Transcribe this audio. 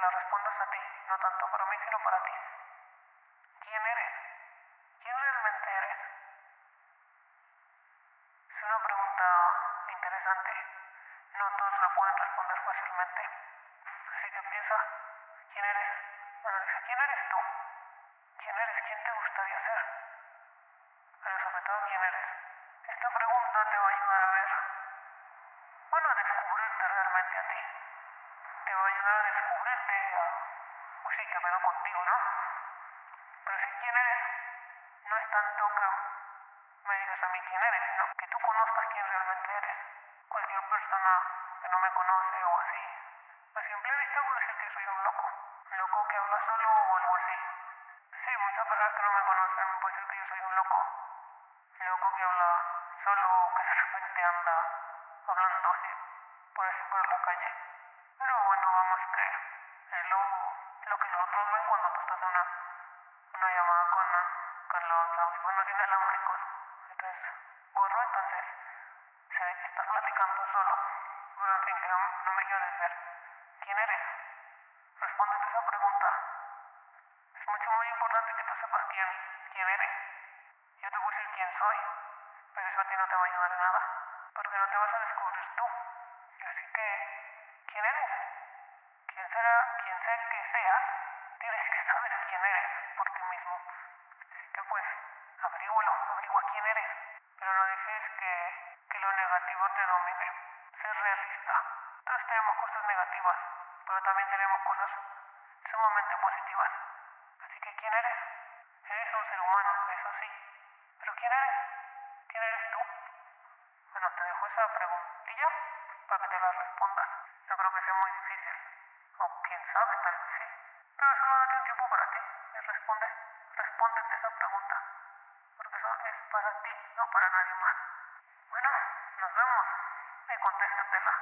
la respondas a ti, no tanto para mí, sino para ti. ¿Quién eres? ¿Quién realmente eres? Es una pregunta interesante. No todos la pueden responder fácilmente. Así que piensa, ¿quién eres? Analiza, ¿quién eres tú? ¿Quién eres? ¿Quién te gustaría ser? Pero sobre todo, ¿quién eres? Esta pregunta te va a ayudar Te va a ayudar a descubrirte, a, pues sí, que pedo contigo, ¿no? Pero si quién eres, no es tanto que me digas a mí quién eres, sino que tú conozcas quién realmente eres. Cualquier persona que no me conoce o así, a simple vista puede decir que soy un loco. Loco que habla solo o algo así. Sí, muchas personas que no me conocen puede decir que yo soy un loco. Loco que habla solo o que de repente anda hablando así, por así por la calle. Una, una llamada con, con los audífonos inalámbricos. Entonces, borro, entonces se ve estás platicando solo. Pero en fin, que no, no me quiero desviar. ¿Quién eres? Respóndete esa pregunta. Es mucho muy importante que tú sepas quién, quién eres. Yo te voy a decir quién soy, pero eso a ti no te va a ayudar en nada, porque no te vas a descubrir tú. Así que, ¿quién eres? ¿Quién será, quién sea que seas? Tienes que saber quién eres por ti mismo. Así que pues, averígualo, averigua quién eres, pero no dejes que, que lo negativo te domine. Ser realista. Todos tenemos cosas negativas, pero también tenemos cosas sumamente positivas. Así que, ¿quién eres? Eres un ser humano, eso sí. Pero ¿quién eres? ¿Quién eres tú? Bueno, te dejo esa preguntilla para que te la respondas. No creo que sea muy difícil. O quién sabe, tal vez sí. Pero solo date un tiempo para ti responde. Respóndete esa pregunta. Porque eso es para ti, no para nadie más. Bueno, nos vemos y contéstatela.